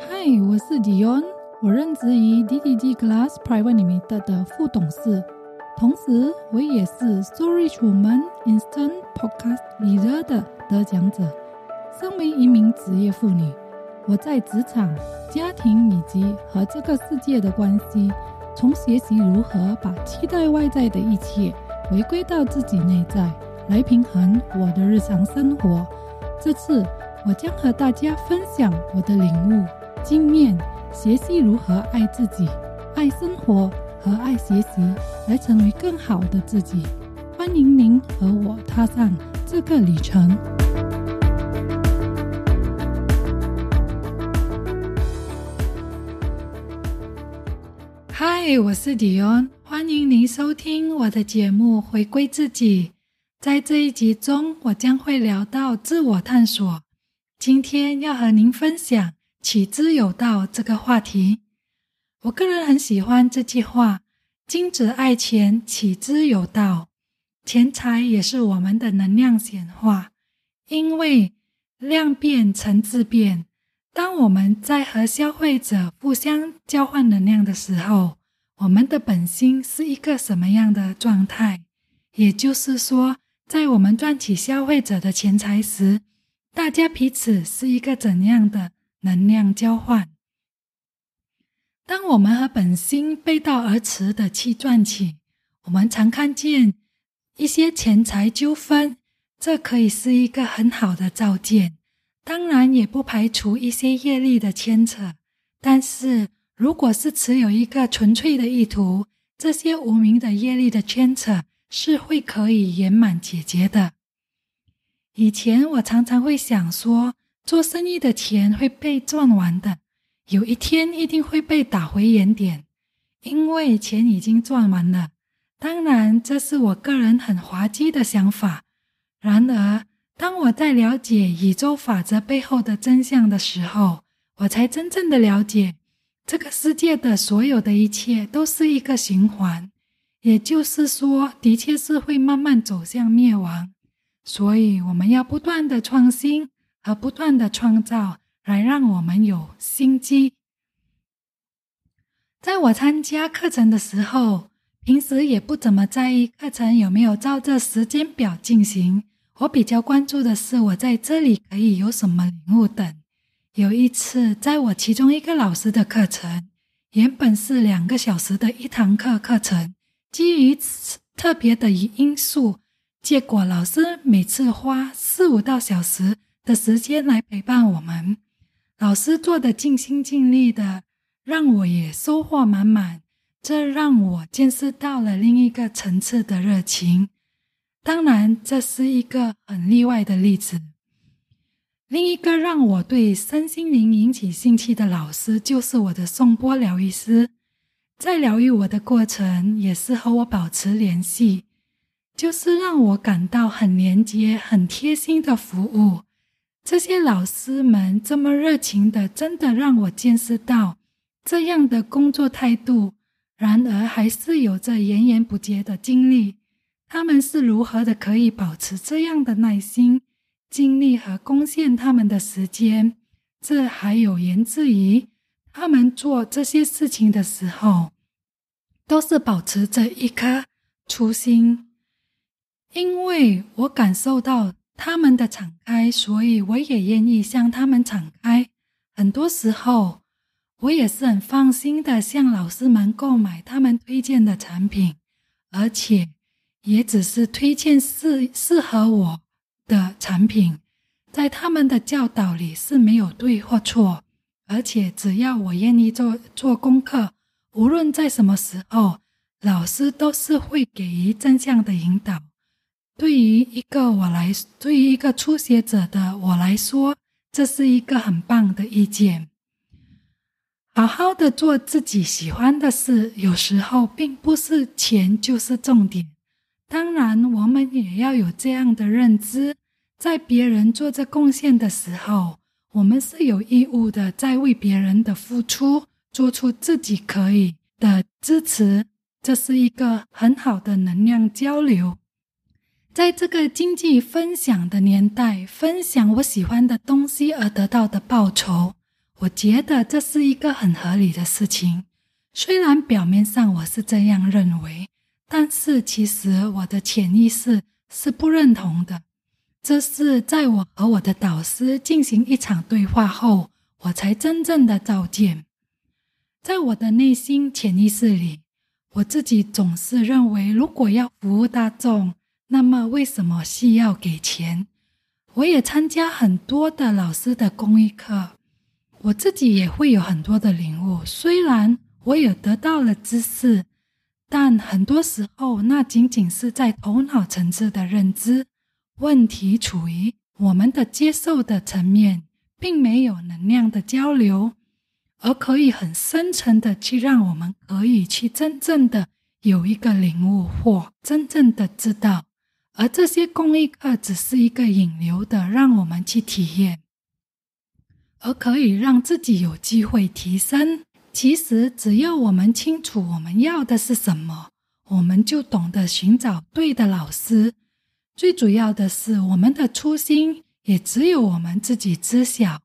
嗨，我是 Dion，我任职于 DDD Glass Private Limited 的副董事，同时我也是 Story Woman Instant Podcast Leader 的得奖者。身为一名职业妇女，我在职场、家庭以及和这个世界的关系，从学习如何把期待外在的一切回归到自己内在，来平衡我的日常生活。这次我将和大家分享我的领悟。经验学习如何爱自己、爱生活和爱学习，来成为更好的自己。欢迎您和我踏上这个旅程。嗨，我是迪恩，欢迎您收听我的节目《回归自己》。在这一集中，我将会聊到自我探索。今天要和您分享。取之有道这个话题，我个人很喜欢这句话：“君子爱钱，取之有道。”钱财也是我们的能量显化，因为量变成质变。当我们在和消费者互相交换能量的时候，我们的本心是一个什么样的状态？也就是说，在我们赚取消费者的钱财时，大家彼此是一个怎样的？能量交换。当我们和本心背道而驰的去赚取，我们常看见一些钱财纠纷，这可以是一个很好的照见。当然，也不排除一些业力的牵扯。但是，如果是持有一个纯粹的意图，这些无名的业力的牵扯是会可以圆满解决的。以前我常常会想说。做生意的钱会被赚完的，有一天一定会被打回原点，因为钱已经赚完了。当然，这是我个人很滑稽的想法。然而，当我在了解宇宙法则背后的真相的时候，我才真正的了解，这个世界的所有的一切都是一个循环，也就是说，的确是会慢慢走向灭亡。所以，我们要不断的创新。和不断的创造，来让我们有心机。在我参加课程的时候，平时也不怎么在意课程有没有照着时间表进行。我比较关注的是，我在这里可以有什么领悟等。有一次，在我其中一个老师的课程，原本是两个小时的一堂课课程，基于特别的因素，结果老师每次花四五到小时。的时间来陪伴我们，老师做的尽心尽力的，让我也收获满满。这让我见识到了另一个层次的热情。当然，这是一个很例外的例子。另一个让我对身心灵引起兴趣的老师，就是我的颂钵疗愈师。在疗愈我的过程，也是和我保持联系，就是让我感到很连接、很贴心的服务。这些老师们这么热情的，真的让我见识到这样的工作态度。然而，还是有着源源不绝的精力。他们是如何的可以保持这样的耐心、精力和贡献他们的时间？这还有源自于他们做这些事情的时候，都是保持着一颗初心。因为我感受到。他们的敞开，所以我也愿意向他们敞开。很多时候，我也是很放心的向老师们购买他们推荐的产品，而且也只是推荐适适合我的产品。在他们的教导里是没有对或错，而且只要我愿意做做功课，无论在什么时候，老师都是会给予正向的引导。对于一个我来，对于一个初学者的我来说，这是一个很棒的意见。好好的做自己喜欢的事，有时候并不是钱就是重点。当然，我们也要有这样的认知：在别人做着贡献的时候，我们是有义务的，在为别人的付出做出自己可以的支持。这是一个很好的能量交流。在这个经济分享的年代，分享我喜欢的东西而得到的报酬，我觉得这是一个很合理的事情。虽然表面上我是这样认为，但是其实我的潜意识是不认同的。这是在我和我的导师进行一场对话后，我才真正的照见。在我的内心潜意识里，我自己总是认为，如果要服务大众，那么为什么需要给钱？我也参加很多的老师的公益课，我自己也会有很多的领悟。虽然我也得到了知识，但很多时候那仅仅是在头脑层次的认知。问题处于我们的接受的层面，并没有能量的交流，而可以很深沉的去让我们可以去真正的有一个领悟或真正的知道。而这些公益课只是一个引流的，让我们去体验，而可以让自己有机会提升。其实，只要我们清楚我们要的是什么，我们就懂得寻找对的老师。最主要的是，我们的初心也只有我们自己知晓。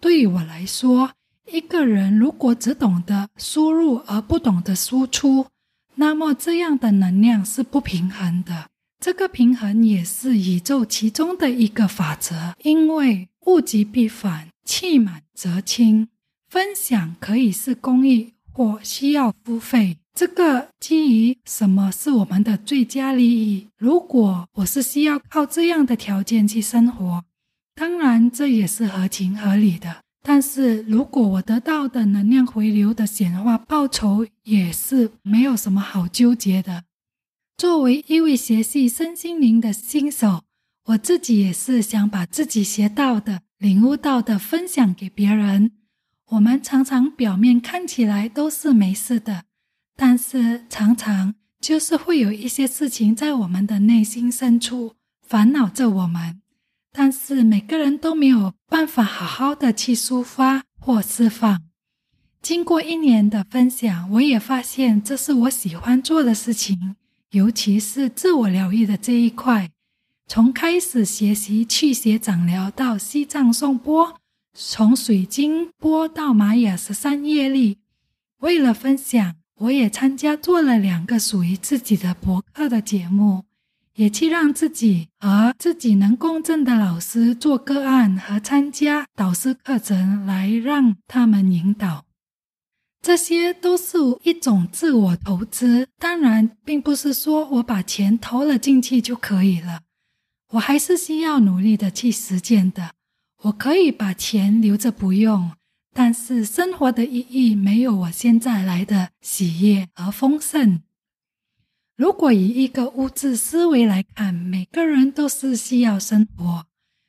对于我来说，一个人如果只懂得输入而不懂得输出，那么这样的能量是不平衡的。这个平衡也是宇宙其中的一个法则，因为物极必反，气满则清。分享可以是公益或需要付费，这个基于什么是我们的最佳利益？如果我是需要靠这样的条件去生活，当然这也是合情合理的。但是如果我得到的能量回流的显化报酬，也是没有什么好纠结的。作为一位学习身心灵的新手，我自己也是想把自己学到的、领悟到的分享给别人。我们常常表面看起来都是没事的，但是常常就是会有一些事情在我们的内心深处烦恼着我们。但是每个人都没有办法好好的去抒发或释放。经过一年的分享，我也发现这是我喜欢做的事情。尤其是自我疗愈的这一块，从开始学习去学掌疗到西藏颂钵，从水晶钵到玛雅十三业力，为了分享，我也参加做了两个属于自己的博客的节目，也去让自己和自己能共振的老师做个案和参加导师课程，来让他们引导。这些都是一种自我投资，当然，并不是说我把钱投了进去就可以了，我还是需要努力的去实践的。我可以把钱留着不用，但是生活的意义没有我现在来的喜悦和丰盛。如果以一个物质思维来看，每个人都是需要生活。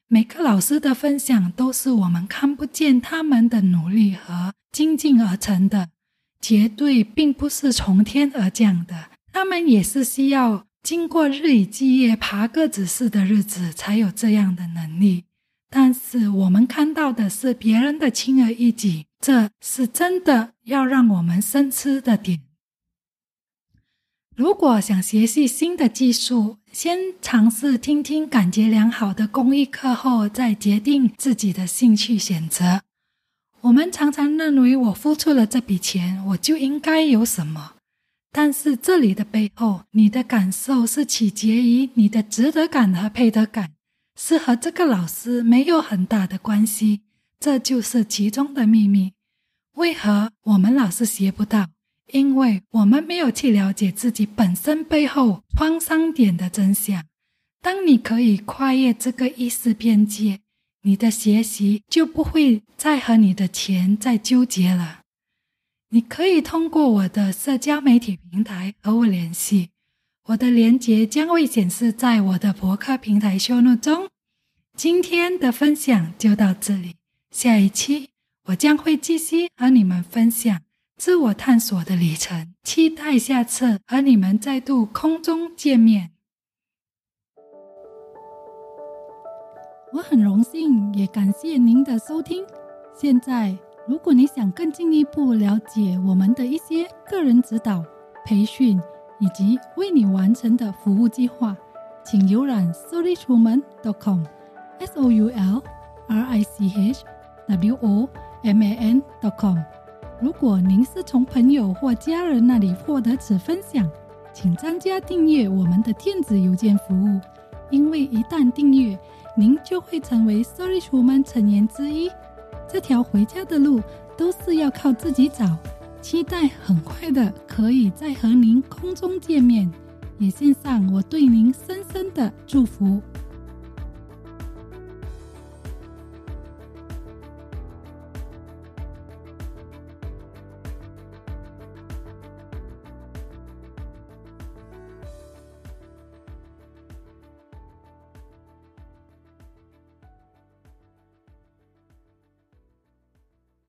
每个老师的分享都是我们看不见他们的努力和精进而成的，绝对并不是从天而降的。他们也是需要经过日以继夜爬个子似的日子才有这样的能力。但是我们看到的是别人的轻而易举，这是真的要让我们深思的点。如果想学习新的技术，先尝试听听感觉良好的公益课后，再决定自己的兴趣选择。我们常常认为，我付出了这笔钱，我就应该有什么。但是这里的背后，你的感受是取决于你的值得感和配得感，是和这个老师没有很大的关系。这就是其中的秘密。为何我们老是学不到？因为我们没有去了解自己本身背后创伤点的真相。当你可以跨越这个意识边界，你的学习就不会再和你的钱再纠结了。你可以通过我的社交媒体平台和我联系，我的链接将会显示在我的博客平台秀录中。今天的分享就到这里，下一期我将会继续和你们分享。自我探索的旅程，期待下次和你们再度空中见面。我很荣幸，也感谢您的收听。现在，如果你想更进一步了解我们的一些个人指导、培训以及为你完成的服务计划，请浏览 soulrichwoman.com，s o u l r i c h w o man.com。如果您是从朋友或家人那里获得此分享，请增加订阅我们的电子邮件服务，因为一旦订阅，您就会成为 Sorry 楚们成员之一。这条回家的路都是要靠自己找，期待很快的可以再和您空中见面，也献上我对您深深的祝福。